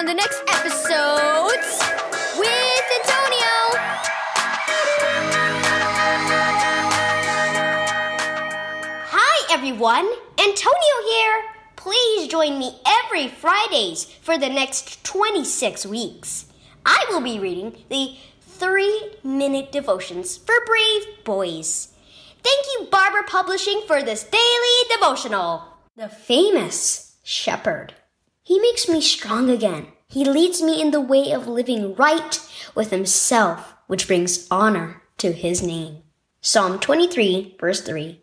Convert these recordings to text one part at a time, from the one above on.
on the next episodes with Antonio. Hi, everyone. Antonio here. Please join me every Fridays for the next 26 weeks. I will be reading the three minute devotions for brave boys. Thank you, Barbour Publishing, for this daily devotional. The famous shepherd. He makes me strong again. He leads me in the way of living right with himself, which brings honor to his name. Psalm 23, verse 3.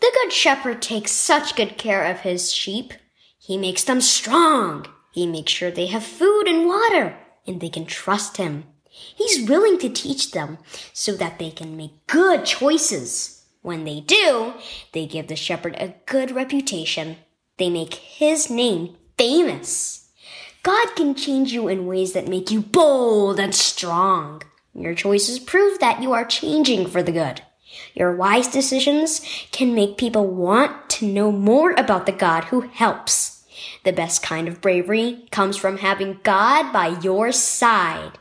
The Good Shepherd takes such good care of his sheep. He makes them strong. He makes sure they have food and water, and they can trust him. He's willing to teach them so that they can make good choices. When they do, they give the shepherd a good reputation. They make his name famous. God can change you in ways that make you bold and strong. Your choices prove that you are changing for the good. Your wise decisions can make people want to know more about the God who helps. The best kind of bravery comes from having God by your side,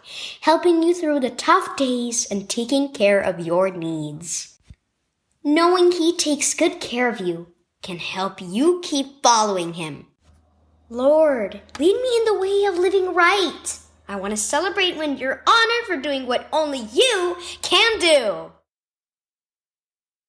helping you through the tough days and taking care of your needs. Knowing He takes good care of you can help you keep following Him. Lord, lead me in the way of living right. I want to celebrate when you're honored for doing what only you can do.